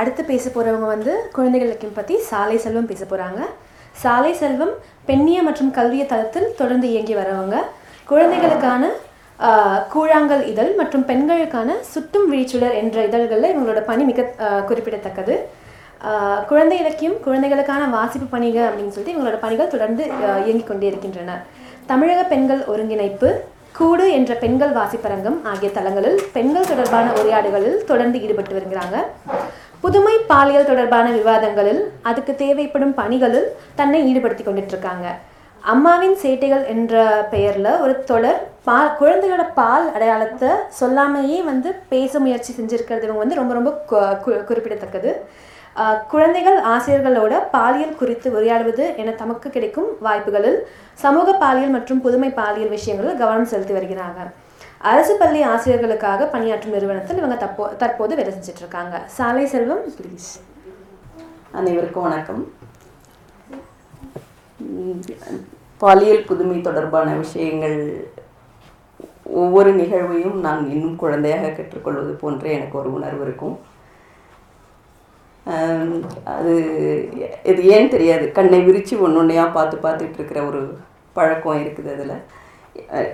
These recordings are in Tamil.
அடுத்து பேச போகிறவங்க வந்து குழந்தைகள் இலக்கியம் பற்றி சாலை செல்வம் பேச போகிறாங்க சாலை செல்வம் பெண்ணிய மற்றும் கல்விய தளத்தில் தொடர்ந்து இயங்கி வரவங்க. குழந்தைகளுக்கான கூழாங்கல் இதழ் மற்றும் பெண்களுக்கான சுட்டும் விழிச்சுடர் என்ற இதழ்களில் இவங்களோட பணி மிக குறிப்பிடத்தக்கது. குழந்தை இலக்கியம் குழந்தைகளுக்கான வாசிப்பு பணிகள் அப்படின்னு சொல்லிட்டு இவங்களோட பணிகள் தொடர்ந்து இயங்கிக் கொண்டே இருக்கின்றன. தமிழக பெண்கள் ஒருங்கிணைப்பு கூடு என்ற பெண்கள் வாசிப்பரங்கம் ஆகிய தளங்களில் பெண்கள் தொடர்பான உரையாடுகளில் தொடர்ந்து ஈடுபட்டு வருகிறாங்க. புதுமை பாலியல் தொடர்பான விவாதங்களில் அதுக்கு தேவைப்படும் பணிகளில் தன்னை ஈடுபடுத்தி கொண்டுட்டு இருக்காங்க அம்மாவின் சேட்டைகள் என்ற பெயரில் ஒரு தொடர் பால் குழந்தையோட பால் அடையாளத்தை சொல்லாமையே வந்து பேச முயற்சி செஞ்சுருக்கிறது. இவங்க வந்து ரொம்ப ரொம்ப கு- குறிப்பிடத்தக்கது. குழந்தைகள் ஆசிரியர்களோட பாலியல் குறித்து உரையாடுவது என தமக்கு கிடைக்கும் வாய்ப்புகளில் சமூக பாலியல் மற்றும் புதுமை பாலியல் விஷயங்களில் கவனம் செலுத்தி வருகிறாங்க. அரசு பள்ளி ஆசிரியர்களுக்காக பணியாற்றும் நிறுவனத்தில் இவங்க தப்போ தற்போது வேலை செஞ்சுட்டு இருக்காங்க சாலை செல்வம் ப்ளீஸ் அனைவருக்கும் வணக்கம். பாலியல் புதுமை தொடர்பான விஷயங்கள் ஒவ்வொரு நிகழ்வையும் நான் இன்னும் குழந்தையாக கற்றுக்கொள்வது போன்ற எனக்கு ஒரு உணர்வு இருக்கும். அது இது ஏன் தெரியாது. கண்ணை விரித்து ஒன்று ஒன்றையாக பார்த்து பார்த்துட்டு இருக்கிற ஒரு பழக்கம் இருக்குது அதில்.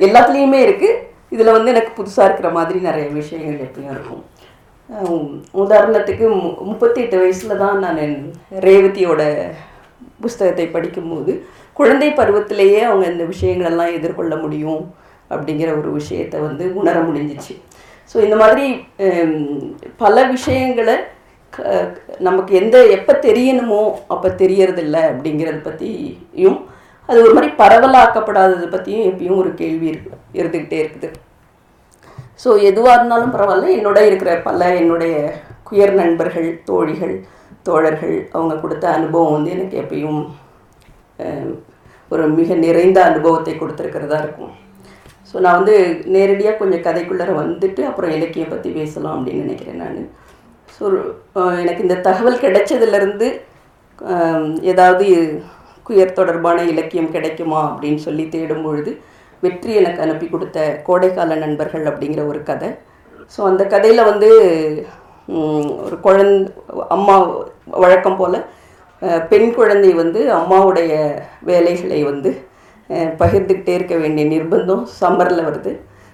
எல்லாத்துலேயுமே இருக்குது இதில் வந்து எனக்கு புதுசாக இருக்கிற மாதிரி நிறைய விஷயங்கள் எப்பயும் இருக்கும். உதாரணத்துக்கு மு முப்பத்தி எட்டு வயசில் தான் நான் ரேவதியோட புஸ்தகத்தை படிக்கும்போது குழந்தை பருவத்திலேயே அவங்க இந்த விஷயங்களெல்லாம் எதிர்கொள்ள முடியும் அப்படிங்கிற ஒரு விஷயத்தை வந்து உணர முடிஞ்சிச்சு. ஸோ இந்த மாதிரி பல விஷயங்களை நமக்கு எந்த எப்போ தெரியணுமோ அப்போ தெரியறதில்ல அப்படிங்கிறத பற்றியும் அது ஒரு மாதிரி பரவலாக்கப்படாததை பற்றியும் எப்பயும் ஒரு கேள்வி இருக்குது இருந்துக்கிட்டே இருக்குது. ஸோ எதுவாக இருந்தாலும் பரவாயில்ல. என்னோட இருக்கிற பல என்னுடைய குயர் நண்பர்கள் தோழிகள் தோழர்கள் அவங்க கொடுத்த அனுபவம் வந்து எனக்கு எப்பயும் ஒரு மிக நிறைந்த அனுபவத்தை கொடுத்துருக்கிறதா இருக்கும். ஸோ நான் வந்து நேரடியாக கொஞ்சம் கதைக்குள்ளார வந்துட்டு அப்புறம் இலக்கியம் பற்றி பேசலாம் அப்படின்னு நினைக்கிறேன் நான். ஸோ எனக்கு இந்த தகவல் கிடைச்சதுலேருந்து ஏதாவது குயர் தொடர்பான இலக்கியம் கிடைக்குமா அப்படின்னு சொல்லி தேடும் பொழுது வெற்றி எனக்கு அனுப்பி கொடுத்த கோடைக்கால நண்பர்கள் அப்படிங்கிற ஒரு கதை. ஸோ அந்த கதையில் வந்து ஒரு குழந் அம்மா வழக்கம் போல் பெண் குழந்தை வந்து அம்மாவுடைய வேலைகளை வந்து பகிர்ந்துக்கிட்டே இருக்க வேண்டிய நிர்பந்தம் சம்மரில் வருது.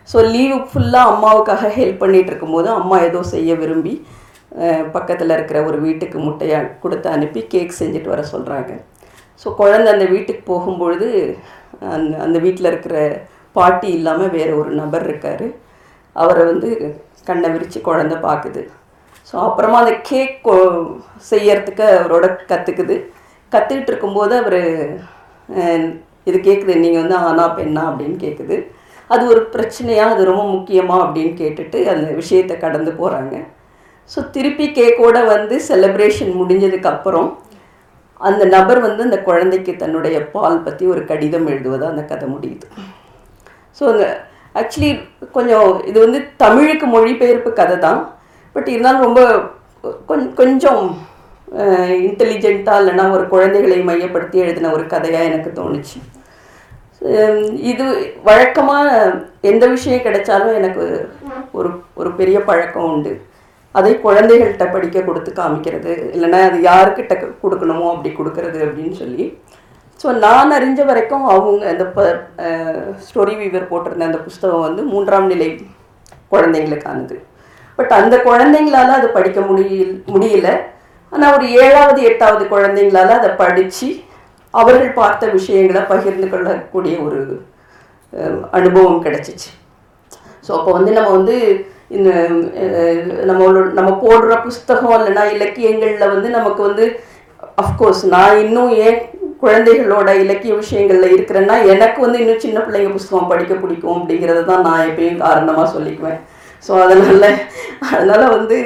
ஸோ லீவு ஃபுல்லாக அம்மாவுக்காக ஹெல்ப் பண்ணிகிட்டு இருக்கும்போது அம்மா ஏதோ செய்ய விரும்பி பக்கத்தில் இருக்கிற ஒரு வீட்டுக்கு முட்டையை கொடுத்து அனுப்பி கேக் செஞ்சுட்டு வர சொல்கிறாங்க ஸோ குழந்தை அந்த வீட்டுக்கு போகும்பொழுது அந்த அந்த வீட்டில் இருக்கிற பாட்டி இல்லாமல் வேறு ஒரு நபர் இருக்கார். அவரை வந்து கண்ணை விரித்து குழந்த பார்க்குது ஸோ அப்புறமா அந்த கேக் செய்யறதுக்கு அவரோட கற்றுக்குது கற்றுக்கிட்டு இருக்கும்போது அவர் இது கேட்குது நீங்கள் வந்து ஆனா பெண்ணா? அப்படின்னு கேட்குது அது ஒரு பிரச்சனையா அது ரொம்ப முக்கியமா அப்படின்னு கேட்டுட்டு அந்த விஷயத்தை கடந்து போகிறாங்க ஸோ திருப்பி கேக்கோட வந்து செலிப்ரேஷன் முடிஞ்சதுக்கப்புறம் அந்த நபர் வந்து அந்த குழந்தைக்கு தன்னுடைய பால் பற்றி ஒரு கடிதம் எழுதுவதாக அந்த கதை முடியுது. ஸோ அந்த ஆக்சுவலி கொஞ்சம் இது வந்து தமிழுக்கு மொழிபெயர்ப்பு கதை தான் பட் இருந்தாலும் ரொம்ப கொஞ்சம் கொஞ்சம் இன்டெலிஜென்ட்டாக இல்லைன்னா ஒரு குழந்தைகளை மையப்படுத்தி எழுதின ஒரு கதையாக எனக்கு தோணுச்சு. இது வழக்கமாக எந்த விஷயம் கிடைச்சாலும் எனக்கு ஒரு ஒரு பெரிய பழக்கம் உண்டு. அதை குழந்தைகள்கிட்ட படிக்க கொடுத்து காமிக்கிறது இல்லைன்னா அது யாருக்கிட்ட கொடுக்கணுமோ அப்படி கொடுக்கறது அப்படின்னு சொல்லி. ஸோ நான் அறிஞ்ச வரைக்கும் அவங்க அந்த ப ஸ்டோரி வீவர் போட்டிருந்த அந்த புஸ்தகம் வந்து மூன்றாம் நிலை குழந்தைங்களுக்கானது பட் அந்த குழந்தைங்களால அது படிக்க முடியல முடியல. ஆனால் ஒரு ஏழாவது எட்டாவது குழந்தைங்களால அதை படித்து அவர்கள் பார்த்த விஷயங்களை பகிர்ந்து கொள்ளக்கூடிய ஒரு அனுபவம் கிடைச்சிச்சு. ஸோ அப்போ வந்து நம்ம வந்து இந்த நம்மளோட நம்ம போடுற புஸ்தகம் இல்லைன்னா இலக்கியங்களில் வந்து நமக்கு வந்து அஃப்கோர்ஸ் நான் இன்னும் ஏன் குழந்தைகளோட இலக்கிய விஷயங்களில் இருக்கிறேன்னா எனக்கு வந்து இன்னும் சின்ன பிள்ளைங்க புஸ்தகம் படிக்க பிடிக்கும் அப்படிங்கிறத தான் நான் எப்பயும் காரணமாக சொல்லிக்குவேன். ஸோ அதனால் அதனால் வந்து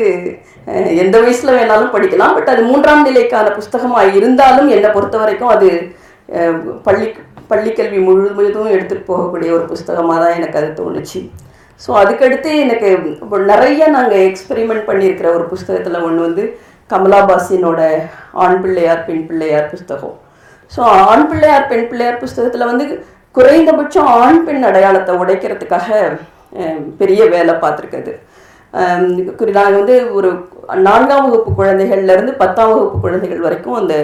எந்த வயசில் வேணாலும் படிக்கலாம். பட் அது மூன்றாம் நிலைக்கான புஸ்தகமாக இருந்தாலும் என்னை பொறுத்த வரைக்கும் அது பள்ளி பள்ளிக்கல்வி முழுவதும் எடுத்துகிட்டு போகக்கூடிய ஒரு புஸ்தகமாக தான் எனக்கு அது தோணுச்சு. ஸோ அதுக்கடுத்து எனக்கு நிறைய நாங்கள் எக்ஸ்பெரிமெண்ட் பண்ணியிருக்கிற ஒரு புஸ்தகத்தில் ஒன்று வந்து கமலாபாசினோட ஆண் பிள்ளையார் பெண் பிள்ளையார் புஸ்தகம். ஸோ ஆண் பிள்ளையார் பெண் பிள்ளையார் புஸ்தகத்தில் வந்து குறைந்தபட்சம் ஆண் பெண் அடையாளத்தை உடைக்கிறதுக்காக பெரிய வேலை பார்த்துருக்குது. நாங்கள் வந்து ஒரு நான்காம் வகுப்பு குழந்தைகள்லேருந்து பத்தாம் வகுப்பு குழந்தைகள் வரைக்கும் அந்த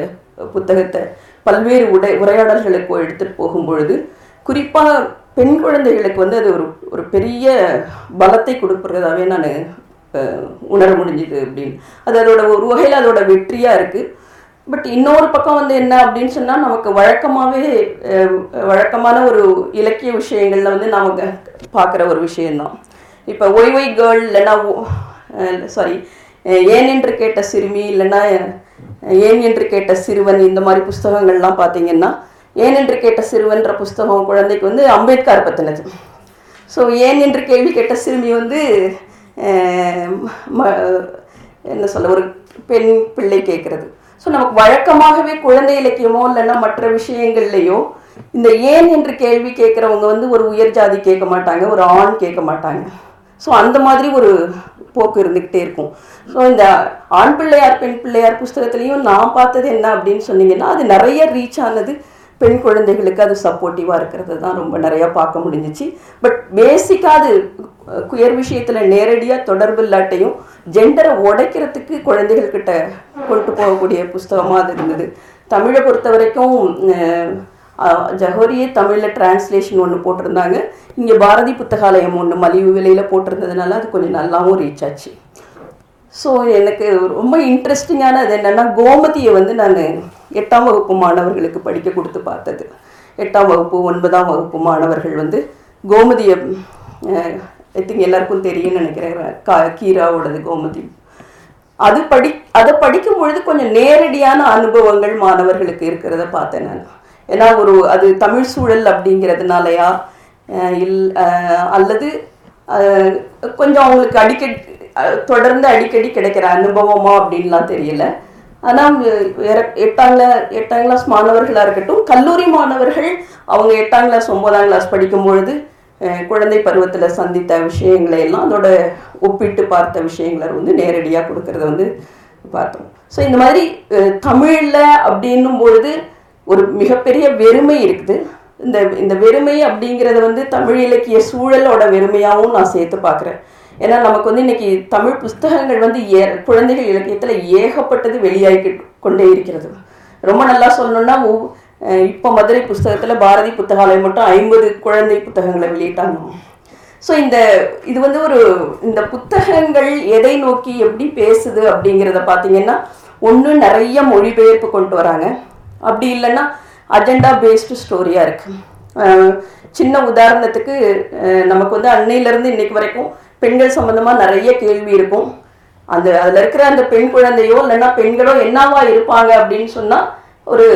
புத்தகத்தை பல்வேறு உடை உரையாடல்களுக்கு எடுத்துகிட்டு போகும்பொழுது குறிப்பாக பெண் குழந்தைகளுக்கு வந்து அது ஒரு ஒரு பெரிய பலத்தை கொடுக்குறதாவே நான் உணர முடிஞ்சுது அப்படின்னு. அது அதோட ஒரு வகையில் அதோட வெற்றியாக இருக்குது பட் இன்னொரு பக்கம் வந்து என்ன அப்படின்னு சொன்னால் நமக்கு வழக்கமாகவே வழக்கமான ஒரு இலக்கிய விஷயங்களில் வந்து நமக்கு பார்க்குற ஒரு விஷயந்தான் இப்போ ஒய் ஒய் கேர்ள் இல்லைன்னா சாரி ஏன் என்று கேட்ட சிறுமி இல்லைன்னா ஏன் என்று கேட்ட சிறுவன் இந்த மாதிரி புஸ்தகங்கள்லாம் பார்த்தீங்கன்னா ஏன் என்று கேட்ட சிறுவன்ற புஸ்தகம் குழந்தைக்கு வந்து அம்பேத்கர் பற்றினது ஸோ ஏன் என்று கேள்வி கேட்ட சிறுமி வந்து ம- என்ன சொல்ல ஒரு பெண் பிள்ளை கேட்குறது. ஸோ நமக்கு வழக்கமாகவே குழந்தை இலக்கியமோ இல்லைன்னா மற்ற விஷயங்கள்லையோ இந்த ஏன் என்று கேள்வி கேட்குறவங்க வந்து ஒரு உயர் ஜாதி கேட்க மாட்டாங்க ஒரு ஆண் கேட்க மாட்டாங்க. ஸோ அந்த மாதிரி ஒரு போக்கு இருந்துக்கிட்டே இருக்கும். ஸோ இந்த ஆண் பிள்ளையார் பெண் பிள்ளையார் புஸ்தகத்துலேயும் நான் பார்த்தது என்ன அப்படின்னு சொன்னீங்கன்னா அது நிறைய ரீச் ஆனது பெண் குழந்தைகளுக்கு அது சப்போர்ட்டிவாக இருக்கிறது தான் ரொம்ப நிறையா பார்க்க முடிஞ்சிச்சு. பட் பேசிக்காக அது குயர் விஷயத்தில் நேரடியாக தொடர்பு இல்லாட்டையும் ஜெண்டரை உடைக்கிறதுக்கு குழந்தைகள்கிட்ட கொண்டு போகக்கூடிய புஸ்தகமாக அது இருந்தது. தமிழை பொறுத்த வரைக்கும் ஜஹோரியே தமிழில் டிரான்ஸ்லேஷன் ஒன்று போட்டிருந்தாங்க. இங்கே பாரதி புத்தகாலயம் ஒன்று மலிவு விலையில் போட்டிருந்ததுனால அது கொஞ்சம் நல்லாவும் ரீச் ஆச்சு. ஸோ எனக்கு ரொம்ப இன்ட்ரெஸ்டிங்கான அது என்னென்னா கோமதியை வந்து நான் எட்டாம் வகுப்பு மாணவர்களுக்கு படிக்க கொடுத்து பார்த்தது. எட்டாம் வகுப்பு ஒன்பதாம் வகுப்பு மாணவர்கள் வந்து கோமதியை ஐ திங்க் எல்லாருக்கும் தெரியும்னு நினைக்கிறேன் கா கீராவோடது கோமதி. அது படி அதை படிக்கும் பொழுது கொஞ்சம் நேரடியான அனுபவங்கள் மாணவர்களுக்கு இருக்கிறத பார்த்தேன் நான். ஏன்னா ஒரு அது தமிழ் சூழல் அப்படிங்கிறதுனாலயா இல் அல்லது கொஞ்சம் அவங்களுக்கு அடிக்கடி தொடர்ந்து அடிக்கடி கிடைக்கிற அனுபவமா அப்படின்லாம் தெரியல. ஆனால் எட்டாம் கிளா எட்டாம் கிளாஸ் மாணவர்களாக இருக்கட்டும் கல்லூரி மாணவர்கள் அவங்க எட்டாம் கிளாஸ் ஒன்பதாம் கிளாஸ் படிக்கும் பொழுது குழந்தை பருவத்தில் சந்தித்த விஷயங்களை எல்லாம் அதோட ஒப்பிட்டு பார்த்த விஷயங்களை வந்து நேரடியாக கொடுக்கறத வந்து பார்த்தோம். ஸோ இந்த மாதிரி தமிழில் அப்படின்னும் பொழுது ஒரு மிகப்பெரிய வெறுமை இருக்குது. இந்த இந்த வெறுமை அப்படிங்கிறத வந்து தமிழ் இலக்கிய சூழலோட வெறுமையாகவும் நான் சேர்த்து பார்க்குறேன். ஏன்னா நமக்கு வந்து இன்னைக்கு தமிழ் புஸ்தகங்கள் வந்து ஏ குழந்தைகள் இலக்கியத்தில் ஏகப்பட்டது வெளியாகி கொண்டே இருக்கிறது. ரொம்ப நல்லா சொல்லணும்னா இப்போ மதுரை புஸ்தகத்தில் பாரதி புத்தகாலயம் மட்டும் ஐம்பது குழந்தை புத்தகங்களை வெளியிட்டாங்க. ஸோ இந்த இது வந்து ஒரு இந்த புத்தகங்கள் எதை நோக்கி எப்படி பேசுது அப்படிங்கிறத பார்த்தீங்கன்னா ஒன்று நிறைய மொழிபெயர்ப்பு கொண்டு வராங்க. அப்படி இல்லைன்னா அஜெண்டா பேஸ்டு ஸ்டோரியாக இருக்குது சின்ன உதாரணத்துக்கு நமக்கு வந்து அன்னையிலேருந்து இன்னைக்கு வரைக்கும் பெண்கள் சம்மந்தமாக நிறைய கேள்வி இருக்கும். அந்த அதில் இருக்கிற அந்த பெண் குழந்தையோ இல்லைன்னா பெண்களோ என்னவா இருப்பாங்க அப்படின்னு சொன்னால் ஒரு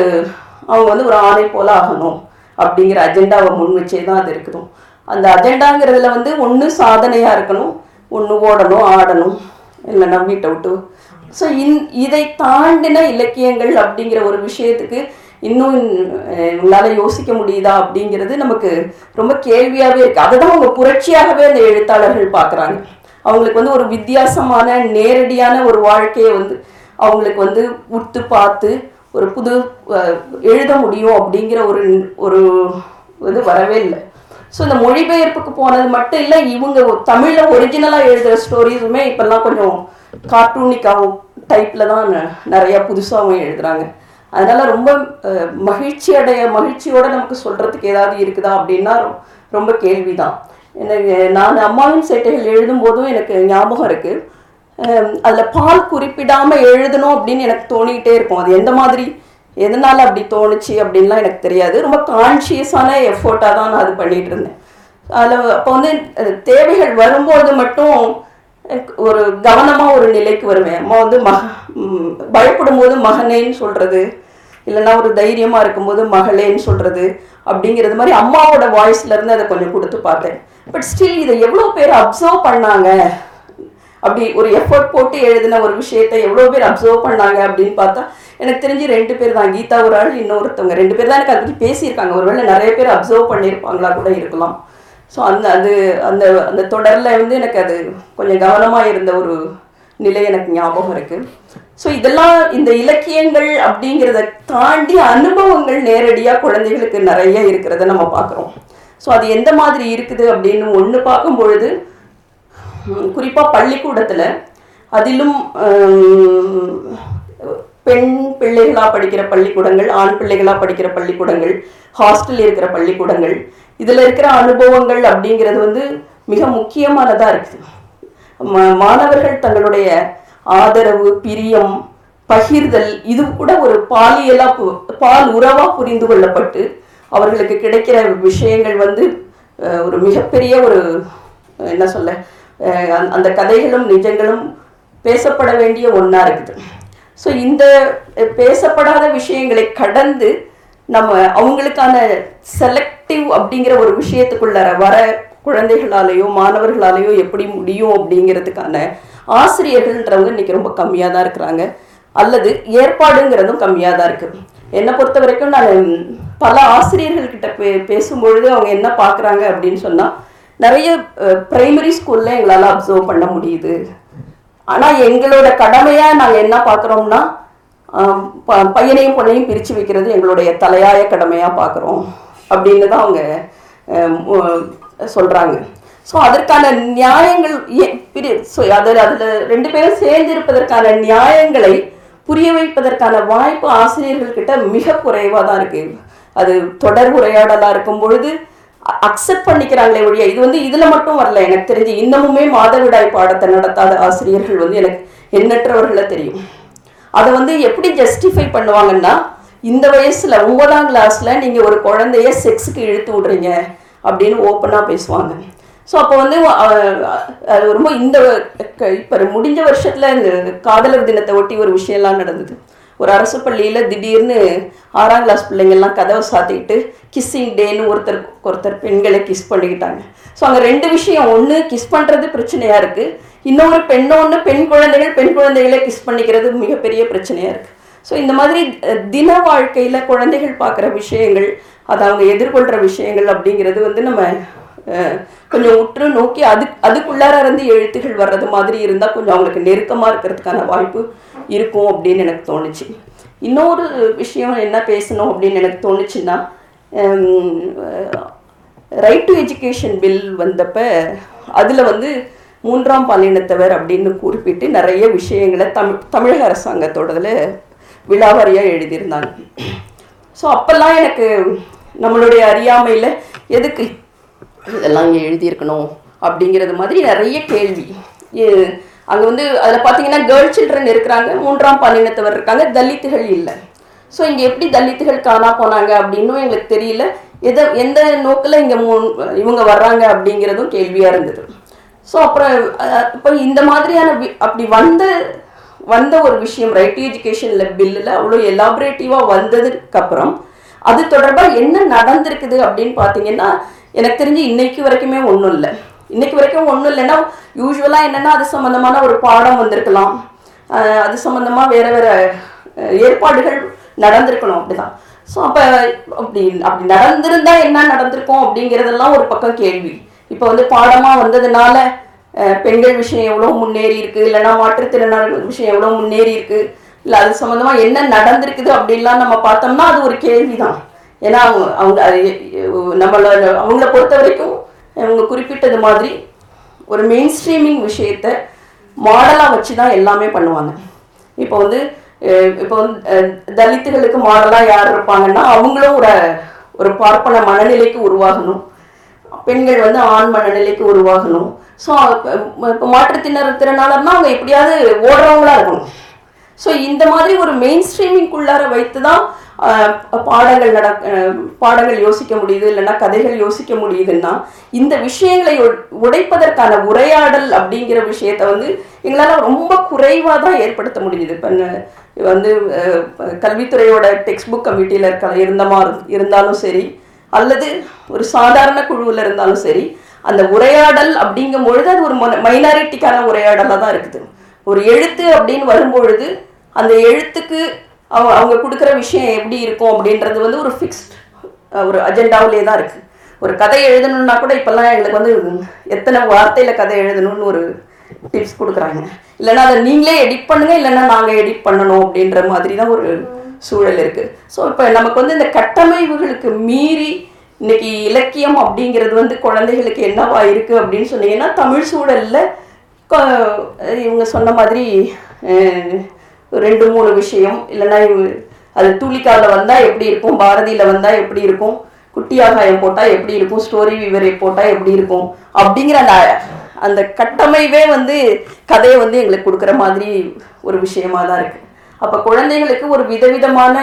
அவங்க வந்து ஒரு ஆணை போல ஆகணும் அப்படிங்கிற அஜெண்டாவை முன் வச்சே தான் அது இருக்கணும் அந்த அஜெண்டாங்கிறதுல வந்து ஒன்று சாதனையாக இருக்கணும் ஒன்று ஓடணும் ஆடணும் இல்லைன்னா வீட்டை விட்டு. ஸோ இன் இதை தாண்டின இலக்கியங்கள் அப்படிங்கிற ஒரு விஷயத்துக்கு இன்னும் உங்களால் யோசிக்க முடியுதா அப்படிங்கிறது நமக்கு ரொம்ப கேள்வியாகவே இருக்குது அதை தான் அவங்க புரட்சியாகவே அந்த எழுத்தாளர்கள் பார்க்குறாங்க. அவங்களுக்கு வந்து ஒரு வித்தியாசமான நேரடியான ஒரு வாழ்க்கையை வந்து அவங்களுக்கு வந்து உத்து பார்த்து ஒரு புது எழுத முடியும் அப்படிங்கிற ஒரு ஒரு இது வரவே இல்லை. ஸோ இந்த மொழிபெயர்ப்புக்கு போனது மட்டும் இல்லை இவங்க தமிழில் ஒரிஜினலாக எழுதுகிற ஸ்டோரிஸுமே இப்போல்லாம் கொஞ்சம் கார்ட்டூனிக்காகவும் டைப்பில் தான் ந- புதுசாகவும் எழுதுகிறாங்க அதனால் ரொம்ப மகிழ்ச்சி அடைய மகிழ்ச்சியோடு நமக்கு சொல்கிறதுக்கு ஏதாவது இருக்குதா அப்படின்னா ரொ- ரொம்ப கேள்விதான். எனக்கு நான் அம்மாவின் சேட்டைகள் எழுதும் போதும் எனக்கு ஞாபகம் இருக்குது அதில் பால் குறிப்பிடாமல் எழுதணும் அப்படின்னு எனக்கு தோணிக்கிட்டே இருக்கும். அது எந்த மாதிரி எதனால் அப்படி தோணுச்சு அப்படின்லாம் எனக்கு தெரியாது. ரொம்ப கான்ஷியஸான எஃபோர்ட்டாக தான் நான் அது பண்ணிகிட்டு இருந்தேன். அதில் அப்போ வந்து தேவைகள் வரும்போது மட்டும் ஒரு கவனமாக ஒரு நிலைக்கு வருவேன். அம்மா வந்து மக பயப்படும் போது மகனேன்னு சொல்கிறது இல்லைன்னா ஒரு தைரியமாக இருக்கும்போது மகளேன்னு சொல்கிறது அப்படிங்கிறது மாதிரி அம்மாவோட வாய்ஸ்ல இருந்து அதை கொஞ்சம் கொடுத்து பார்த்தேன். பட் ஸ்டில் இதை எவ்வளோ பேர் அப்சர்வ் பண்ணாங்க? அப்படி ஒரு எஃபர்ட் போட்டு எழுதின ஒரு விஷயத்தை எவ்வளோ பேர் அப்சர்வ் பண்ணாங்க அப்படின்னு பார்த்தா எனக்கு தெரிஞ்சு ரெண்டு பேர் தான். கீதா ஒரு ஆள் இன்னொருத்தவங்க. ரெண்டு பேர் தான் எனக்கு அதை பற்றி பேசியிருக்காங்க. ஒருவேளை நிறைய பேர் அப்சர்வ் பண்ணியிருப்பாங்களா கூட இருக்கலாம். ஸோ அந்த அது அந்த அந்த தொடரில் வந்து எனக்கு அது கொஞ்சம் கவனமாக இருந்த ஒரு நிலை எனக்கு ஞாபகம் இருக்குது ஸோ இதெல்லாம் இந்த இலக்கியங்கள் அப்படிங்கிறத தாண்டி அனுபவங்கள் நேரடியாக குழந்தைகளுக்கு நிறைய இருக்கிறத நம்ம பார்க்குறோம். ஸோ அது எந்த மாதிரி இருக்குது அப்படின்னு ஒன்று பார்க்கும் பொழுது குறிப்பாக பள்ளிக்கூடத்தில் அதிலும் பெண் பிள்ளைகளாக படிக்கிற பள்ளிக்கூடங்கள் ஆண் பிள்ளைகளாக படிக்கிற பள்ளிக்கூடங்கள் ஹாஸ்டல் இருக்கிற பள்ளிக்கூடங்கள் இதில் இருக்கிற அனுபவங்கள் அப்படிங்கிறது வந்து மிக முக்கியமானதாக இருக்குது. மாணவர்கள் தங்களுடைய ஆதரவு பிரியம் பகிர்தல் இது கூட ஒரு பாலியலா பு- பால் உறவா புரிந்து கொள்ளப்பட்டு அவர்களுக்கு கிடைக்கிற விஷயங்கள் வந்து ஒரு மிகப்பெரிய ஒரு என்ன சொல்ல அந்த- அந்த கதைகளும் நிஜங்களும் பேசப்பட வேண்டிய ஒன்றா இருக்குது. ஸோ இந்த பேசப்படாத விஷயங்களை கடந்து நம்ம அவங்களுக்கான செலக்டிவ் அப்படிங்கிற ஒரு விஷயத்துக்குள்ள வர குழந்தைகளாலேயோ மாணவர்களாலேயோ எப்படி முடியும் அப்படிங்கிறதுக்கான ஆசிரியர்கள்ன்றவங்க இன்னைக்கு ரொம்ப கம்மியாக தான் இருக்கிறாங்க. அல்லது ஏற்பாடுங்கிறதும் கம்மியாக தான் இருக்கு. என்னை பொறுத்த வரைக்கும் நான் பல ஆசிரியர்கள்கிட்ட பே பேசும்பொழுது அவங்க என்ன பார்க்குறாங்க அப்படின்னு சொன்னால் நிறைய பிரைமரி ஸ்கூலில் எங்களால் அப்சர்வ் பண்ண முடியுது. ஆனால் எங்களோட கடமையாக நாங்கள் என்ன பார்க்குறோம்னா பையனையும் பொண்ணையும் பிரித்து வைக்கிறது எங்களுடைய தலையாய கடமையாக பார்க்குறோம் அப்படின்னு தான் அவங்க சொல்கிறாங்க ஸோ அதற்கான நியாயங்கள் பிரி ஸோ அதில் அதில் ரெண்டு பேரும் சேர்ந்து இருப்பதற்கான நியாயங்களை புரிய வைப்பதற்கான வாய்ப்பு ஆசிரியர்கள்கிட்ட மிக குறைவாக தான் இருக்குது அது தொடர் உரையாடலாக இருக்கும் பொழுது அக்செப்ட் பண்ணிக்கிறாங்களே ஒழிய இது வந்து இதில் மட்டும் வரல. எனக்கு தெரிஞ்சு இன்னமுமே மாதவிடாய் பாடத்தை நடத்தாத ஆசிரியர்கள் வந்து எனக்கு எண்ணற்றவர்களை தெரியும். அதை வந்து எப்படி ஜஸ்டிஃபை பண்ணுவாங்கன்னா இந்த வயசுல ஒன்பதாம் கிளாஸில் நீங்கள் ஒரு குழந்தைய செக்ஸுக்கு இழுத்து விடுறீங்க அப்படின்னு ஓப்பனாக பேசுவாங்க. ஸோ அப்போ வந்து அது ரொம்ப இந்த இப்போ முடிஞ்ச வருஷத்துல இந்த காதலர் தினத்தை ஒட்டி ஒரு விஷயம்லாம் நடந்தது. ஒரு அரசு பள்ளியில திடீர்னு ஆறாம் கிளாஸ் பிள்ளைங்கள்லாம் கதவை சாத்திக்கிட்டு கிஸ்ஸிங் டேன்னு ஒருத்தர் ஒருத்தர் பெண்களை கிஸ் பண்ணிக்கிட்டாங்க. ஸோ அங்கே ரெண்டு விஷயம். ஒன்று கிஸ் பண்ணுறது பிரச்சனையாக இருக்குது இன்னொரு பெண்ணோன்னு பெண் குழந்தைகள் பெண் குழந்தைகளை கிஸ் பண்ணிக்கிறது மிகப்பெரிய பிரச்சனையாக இருக்குது ஸோ இந்த மாதிரி தின வாழ்க்கையில் குழந்தைகள் பார்க்குற விஷயங்கள் அதை அவங்க எதிர்கொள்கிற விஷயங்கள் அப்படிங்கிறது வந்து நம்ம கொஞ்சம் உற்று நோக்கி அது அதுக்குள்ளார இருந்து எழுத்துகள் வர்றது மாதிரி இருந்தால் கொஞ்சம் அவங்களுக்கு நெருக்கமாக இருக்கிறதுக்கான வாய்ப்பு இருக்கும் அப்படின்னு எனக்கு தோணுச்சு. இன்னொரு விஷயம் என்ன பேசணும் அப்படின்னு எனக்கு தோணுச்சுன்னா ரைட் டு எஜுகேஷன் பில் வந்தப்ப அதில் வந்து மூன்றாம் பாலினத்தவர் அப்படின்னு குறிப்பிட்டு நிறைய விஷயங்களை தமிழ் தமிழக அரசாங்கத்தோடதுல விழாவாரியாக எழுதியிருந்தாங்க. ஸோ அப்போல்லாம் எனக்கு நம்மளுடைய அறியாமையில் எதுக்கு இதெல்லாம் இங்கே எழுதியிருக்கணும் அப்படிங்கிறது மாதிரி நிறைய கேள்வி. அங்கே வந்து அதில் பார்த்தீங்கன்னா கேர்ள் சில்ட்ரன் இருக்கிறாங்க மூன்றாம் பாலினத்தவர் இருக்காங்க தலித்துகள் இல்லை. ஸோ இங்கே எப்படி தலித்துகள் காணா போனாங்க அப்படின்னும் எங்களுக்கு தெரியல. எதை எந்த நோக்கில் இங்கே மூ இவங்க வர்றாங்க அப்படிங்கிறதும் கேள்வியாக இருந்தது. ஸோ அப்புறம் இப்போ இந்த மாதிரியான வி- அப்படி வந்த வந்த ஒரு விஷயம் ரைட் எஜுகேஷனில் பில்லில் அவ்வளோ எலாபரேட்டிவாக வந்ததுக்கப்புறம் அது தொடர்பாக என்ன நடந்திருக்குது அப்படின்னு பார்த்தீங்கன்னா எனக்கு தெரிஞ்சு இன்னைக்கு வரைக்குமே ஒன்றும் இல்லை. இன்னைக்கு வரைக்கும் ஒன்றும் இல்லைன்னா யூஸ்வலாக என்னென்னா அது சம்மந்தமான ஒரு பாடம் வந்திருக்கலாம். அது சம்மந்தமாக வேறு வேறு ஏற்பாடுகள் நடந்திருக்கணும் அப்படிதான். ஸோ அப்போ அப்படி அப்படி நடந்திருந்தா என்ன நடந்திருக்கும் அப்படிங்கிறதெல்லாம் ஒரு பக்கம் கேள்வி. இப்போ வந்து பாடமாக வந்ததுனால பெண்கள் விஷயம் எவ்வளோ முன்னேறி இருக்குது இல்லைன்னா மாற்றுத்திறனாளர்கள் விஷயம் எவ்வளோ முன்னேறி இருக்குது இல்லை அது சம்மந்தமாக என்ன நடந்திருக்குது அப்படின்லாம் நம்ம பார்த்தோம்னா அது ஒரு கேள்விதான். ஏன்னா அவங்க அவங்க அது அவங்கள பொறுத்த வரைக்கும் அவங்க குறிப்பிட்டது மாதிரி ஒரு மெயின் ஸ்ட்ரீமிங் விஷயத்த மாடலாக வச்சு தான் எல்லாமே பண்ணுவாங்க. இப்போ வந்து இப்போ வந்து தலித்துகளுக்கு மாடலாக யார் இருப்பாங்கன்னா அவங்களும் ஒரு ஒரு பார்ப்பன மனநிலைக்கு உருவாகணும். பெண்கள் வந்து ஆண் மனநிலைக்கு உருவாகணும். ஸோ இப்போ மாற்றுத்திறனர் திறனாளர்னா அவங்க எப்படியாவது ஓடுறவங்களா இருக்கணும். ஸோ இந்த மாதிரி ஒரு மெயின் ஸ்ட்ரீமிங்குள்ளார வைத்து தான் ஆஹ், பாடங்கள் நட பாடங்கள் யோசிக்க முடியுது இல்லைன்னா கதைகள் யோசிக்க முடியுதுன்னா இந்த விஷயங்களை உடைப்பதற்கான உரையாடல் அப்படிங்கிற விஷயத்த வந்து எங்களால் ரொம்ப குறைவாக தான் ஏற்படுத்த முடியுது. இப்போ வந்து கல்வித்துறையோட டெக்ஸ்ட் புக் கமிட்டியில் இருக்க இருந்தமா இருந்தாலும் சரி அல்லது ஒரு சாதாரண குழுவில் இருந்தாலும் சரி அந்த உரையாடல் அப்படிங்கும் பொழுது அது ஒரு மைனாரிட்டிக்கான உரையாடலாக தான் இருக்குது. ஒரு எழுத்து அப்படின்னு வரும்பொழுது அந்த எழுத்துக்கு அவங்க அவங்க கொடுக்குற விஷயம் எப்படி இருக்கும் அப்படின்றது வந்து ஒரு ஃபிக்ஸ்ட் ஒரு அஜெண்டாவிலே தான் இருக்குது ஒரு கதை எழுதணும்னா கூட இப்போல்லாம் எங்களுக்கு வந்து எத்தனை வார்த்தையில் கதை எழுதணும்னு ஒரு டிப்ஸ் கொடுக்குறாங்க. இல்லைன்னா அதை நீங்களே எடிட் பண்ணுங்க இல்லைன்னா நாங்கள் எடிட் பண்ணணும் அப்படின்ற மாதிரி தான் ஒரு சூழல் இருக்குது ஸோ இப்போ நமக்கு வந்து இந்த கட்டமைப்புகளுக்கு மீறி இன்னைக்கு இலக்கியம் அப்படிங்கிறது வந்து குழந்தைகளுக்கு என்னவா இருக்குது அப்படின்னு சொன்னீங்கன்னா தமிழ் சூழலில் இவங்க சொன்ன மாதிரி ஒரு ரெண்டு மூணு விஷயம். இல்லைன்னா இவங்க அது துளிக்காவில் வந்தால் எப்படி இருக்கும்? பாரதியில் வந்தால் எப்படி இருக்கும்? குட்டியாகாயம் போட்டால் எப்படி இருக்கும்? ஸ்டோரி விவரை போட்டால் எப்படி இருக்கும்? அப்படிங்கிற அந்த அந்த கட்டமைவே வந்து கதையை வந்து எங்களுக்கு கொடுக்குற மாதிரி ஒரு விஷயமா தான் இருக்குது அப்போ குழந்தைகளுக்கு ஒரு விதவிதமான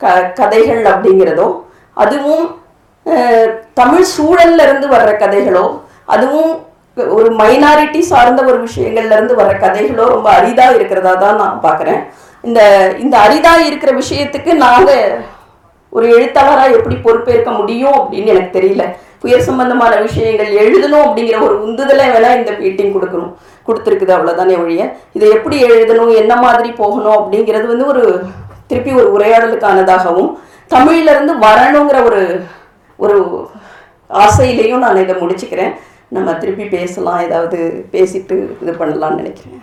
க கதைகள் அப்படிங்கிறதோ அதுவும் தமிழ் சூழல்ல இருந்து வர்ற கதைகளோ அதுவும் ஒரு மைனாரிட்டி சார்ந்த ஒரு விஷயங்கள்ல இருந்து வர்ற கதைகளோ ரொம்ப அரிதா இருக்கிறதா தான் நான் பார்க்குறேன். இந்த இந்த அரிதா இருக்கிற விஷயத்துக்கு நாங்க ஒரு எழுத்தாளராக எப்படி பொறுப்பேற்க முடியும் அப்படின்னு எனக்கு தெரியல. புயல் சம்பந்தமான விஷயங்கள் எழுதணும் அப்படிங்கிற ஒரு உந்துதலை வேணா இந்த மீட்டிங் கொடுக்கணும். கொடுத்துருக்குது அவ்வளோதானே ஒழிய. இதை எப்படி எழுதணும் என்ன மாதிரி போகணும் அப்படிங்கிறது வந்து ஒரு திருப்பி ஒரு உரையாடலுக்கானதாகவும் தமிழிலிருந்து வரணுங்கிற ஒரு ஒரு ஆசையிலையும் நான் இதை முடிச்சுக்கிறேன். நம்ம திருப்பி பேசலாம் ஏதாவது பேசிட்டு இது பண்ணலாம்னு நினைக்கிறேன்.